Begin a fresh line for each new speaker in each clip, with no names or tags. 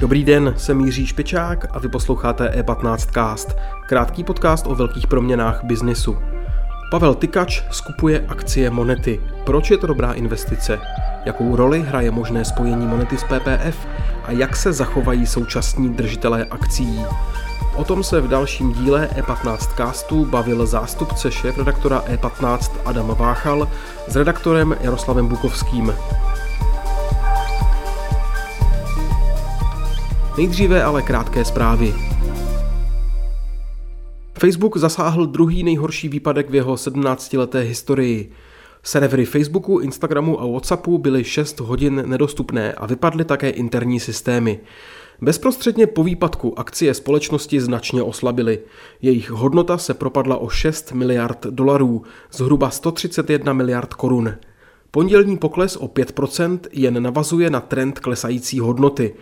Dobrý den, jsem Jiří Špičák a vy posloucháte E15 Cast, krátký podcast o velkých proměnách biznisu. Pavel Tykač skupuje akcie Monety. Proč je to dobrá investice? Jakou roli hraje možné spojení Monety s PPF a jak se zachovají současní držitelé akcí? O tom se v dalším díle E15 castu bavil zástupce šéf-redaktora E15 Adam Váchal s redaktorem Jaroslavem Bukovským. Nejdříve ale krátké zprávy. Facebook zasáhl druhý nejhorší výpadek v jeho 17-leté historii. Servery Facebooku, Instagramu a Whatsappu byly 6 hodin nedostupné a vypadly také interní systémy. Bezprostředně po výpadku akcie společnosti značně oslabily. Jejich hodnota se propadla o 6 miliard dolarů, zhruba 131 miliard korun. Pondělní pokles o 5% jen navazuje na trend klesající hodnoty.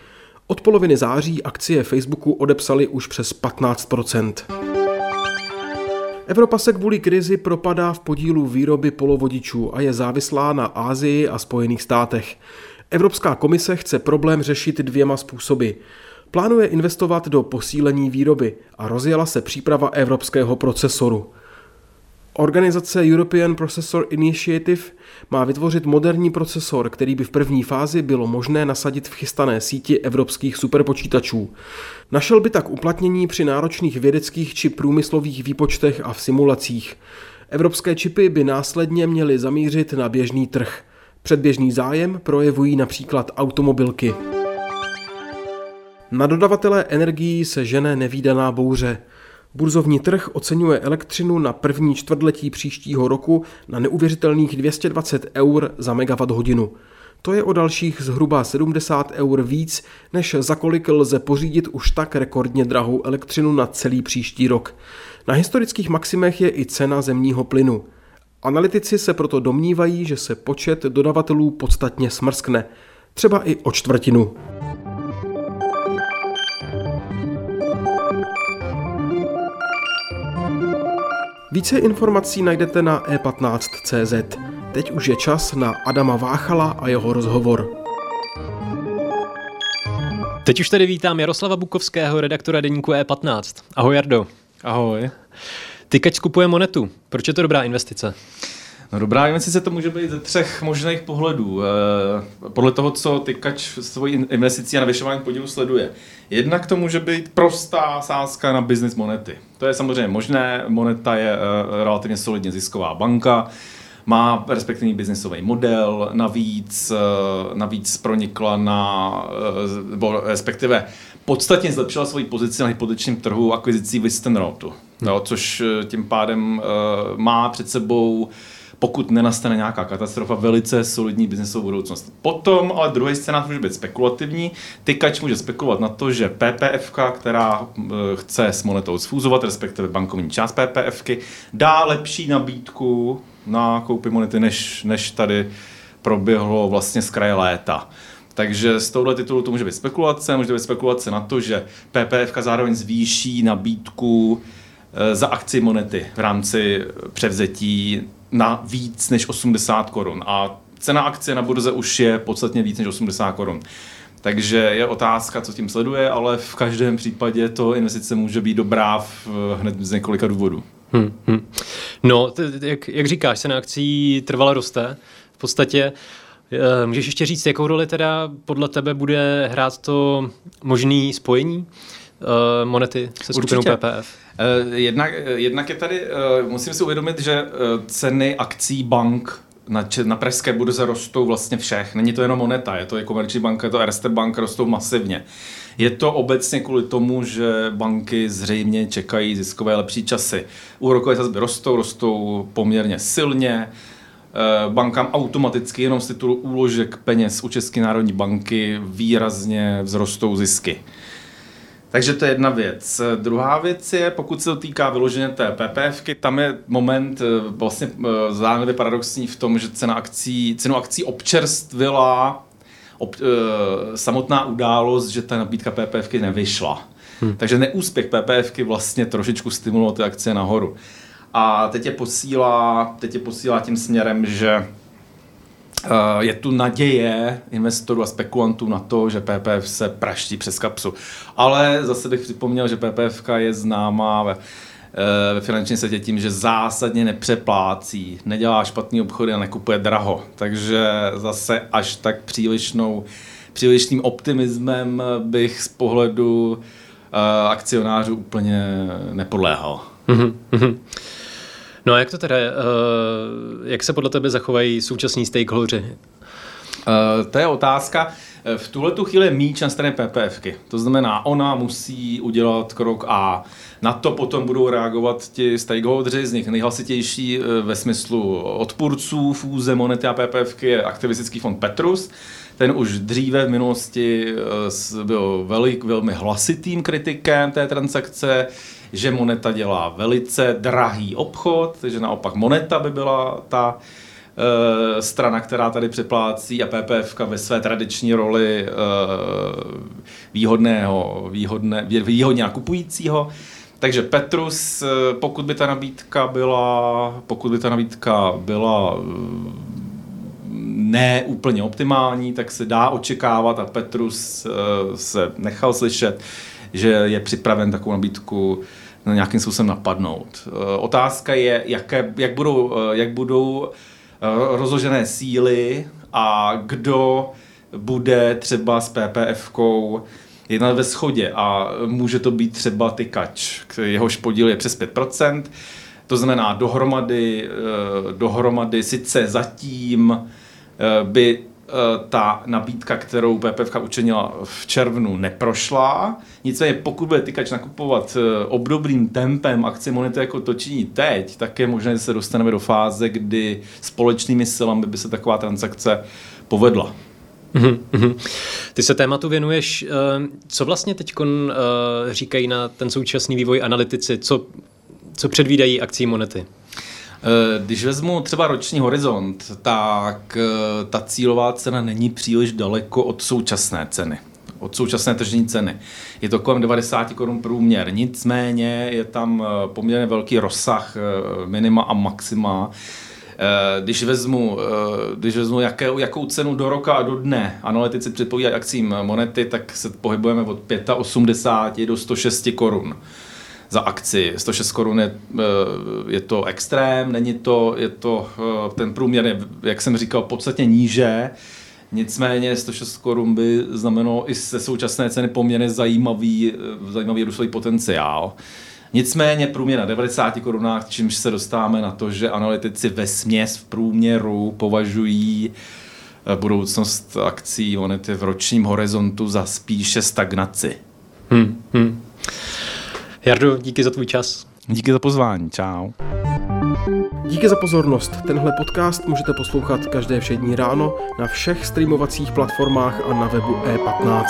Od poloviny září akcie Facebooku odepsaly už přes 15%. Evropa se kvůli krizi propadá v podílu výroby polovodičů a je závislá na Ázii a Spojených státech. Evropská komise chce problém řešit dvěma způsoby. Plánuje investovat do posílení výroby a rozjela se příprava evropského procesoru. Organizace European Processor Initiative má vytvořit moderní procesor, který by v první fázi bylo možné nasadit v chystané síti evropských superpočítačů. Našel by tak uplatnění při náročných vědeckých či průmyslových výpočtech a v simulacích. Evropské čipy by následně měly zamířit na běžný trh. Předběžný zájem projevují například automobilky. Na dodavatelé energií se žene nevýdaná bouře. Burzovní trh oceňuje elektřinu na první čtvrtletí příštího roku na neuvěřitelných 220 eur za megawatt hodinu. To je o dalších zhruba 70 eur víc, než za kolik lze pořídit už tak rekordně drahou elektřinu na celý příští rok. Na historických maximech je i cena zemního plynu. Analytici se proto domnívají, že se počet dodavatelů podstatně smrskne, třeba i o čtvrtinu. Více informací najdete na e15.cz. Teď už je čas na Adama Váchala a jeho rozhovor.
Teď už tady vítám Jaroslava Bukovského, redaktora deníku E15. Ahoj Jardo.
Ahoj.
Tykač skupuje monetu. Proč je to dobrá investice?
No dobrá investice to může být ze třech možných pohledů. E, podle toho, co Tykač svoji investicí a navyšování podílu sleduje. Jednak to může být prostá sázka na business monety. To je samozřejmě možné. Moneta je e, relativně solidně zisková banka, má respektivní biznisový model, navíc, e, navíc pronikla na, nebo respektive podstatně zlepšila svoji pozici na hypotečním trhu akvizicí Western Roadu, hmm. což tím pádem má před sebou pokud nenastane nějaká katastrofa, velice solidní biznesovou budoucnost. Potom ale druhý scénář může být spekulativní. Tykač může spekulovat na to, že PPF, která eh, chce s monetou sfúzovat, respektive bankovní část PPF, dá lepší nabídku na koupy monety, než, než tady proběhlo vlastně z kraje léta. Takže z tohohle titulu to může být spekulace, může být spekulace na to, že PPF zároveň zvýší nabídku eh, za akci monety v rámci převzetí na víc než 80 korun. A cena akcie na burze už je podstatně víc než 80 korun. Takže je otázka, co tím sleduje, ale v každém případě to investice může být dobrá v, hned z několika důvodů. Hmm, hmm.
No, t- jak, jak říkáš, cena akcí trvale roste. V podstatě eh, můžeš ještě říct, jakou roli teda podle tebe bude hrát to možné spojení? Monety se skupinou Určitě. PPF?
Eh, jednak, eh, jednak je tady, uh, musím si uvědomit, že uh, ceny akcí bank na, na pražské burze rostou vlastně všech. Není to jenom moneta, je to i komerční banka, je to Erste Bank, rostou masivně. Je to obecně kvůli tomu, že banky zřejmě čekají ziskové lepší časy. Úrokové sazby rostou, rostou poměrně silně. Bankám automaticky jenom z titulu úložek peněz u České národní banky výrazně vzrostou zisky. Takže to je jedna věc. Druhá věc je, pokud se to týká vyloženě té PPFky, tam je moment eh, vlastně eh, zároveň paradoxní v tom, že cena akcí, cenu akcí občerstvila ob, e, samotná událost, že ta nabídka PPFky nevyšla. Hmm. Takže neúspěch PPFky vlastně trošičku stimuloval ty akcie nahoru. a teď je posílá, teď je posílá tím směrem, že je tu naděje investorů a spekulantů na to, že PPF se praští přes kapsu. Ale zase bych připomněl, že PPF je známá ve, ve finančním světě tím, že zásadně nepřeplácí, nedělá špatný obchody a nekupuje draho. Takže zase až tak přílišnou, přílišným optimismem bych z pohledu akcionářů úplně nepodléhal. Mm-hmm.
No a jak to teda, uh, jak se podle tebe zachovají současní stakeholdři?
Uh, to je otázka. V tuhle tu chvíli je míč na straně PPFky. To znamená, ona musí udělat krok A. Na to potom budou reagovat ti stakeholdři, z nich nejhlasitější ve smyslu odpůrců fůze Monety a PPFky je aktivistický fond Petrus. Ten už dříve v minulosti byl velik, velmi hlasitým kritikem té transakce že Moneta dělá velice drahý obchod, že naopak Moneta by byla ta e, strana, která tady přeplácí a PPF ve své tradiční roli e, výhodného, výhodné, výhodně nakupujícího. Takže Petrus, eh, pokud by ta nabídka byla, pokud by ta nabídka byla ne úplně optimální, tak se dá očekávat a Petrus se nechal slyšet, že je připraven takovou nabídku nějakým způsobem napadnout. Eh, otázka je, jaké, jak budou, eh, jak budou eh, rozložené síly a kdo bude třeba s PPF-kou jednat ve schodě a může to být třeba tykač, jehož podíl je přes 5%. To znamená dohromady, dohromady sice zatím by ta nabídka, kterou PPF učinila v červnu, neprošla. Nicméně pokud bude tykač nakupovat eh, obdobným tempem akcie monety jako to činí teď, tak je možné, že se dostaneme do fáze, kdy společnými silami by se taková transakce povedla.
Mm-hmm. Ty se tématu věnuješ. Eh, co vlastně teď říkají na ten současný vývoj analytici? Co, co předvídají akcí monety?
Eh, když vezmu třeba roční horizont, tak eh, ta cílová cena není příliš daleko od současné ceny od současné tržní ceny. Je to kolem 90 korun průměr, nicméně je tam eh, poměrně velký rozsah minima a maxima. Když vezmu, když vezmu jaké, jakou cenu do roka a do dne analytici předpovídají akcím monety, tak se pohybujeme od 85 do 106 korun za akci. 106 korun je, eh, je to extrém, není to, je to, eh, ten průměr je, jak jsem říkal, podstatně níže, Nicméně 106 korun by znamenalo i se současné ceny poměrně zajímavý, eh, zajímavý růstový potenciál. Nicméně průměr na 90 korunách, čímž se dostáváme na to, že analytici ve směs v průměru považují budoucnost akcí monety v ročním horizontu za spíše stagnaci. Hmm, hmm.
Jardo, díky za tvůj čas.
Díky za pozvání, čau.
Díky za pozornost. Tenhle podcast můžete poslouchat každé všední ráno na všech streamovacích platformách a na webu e15.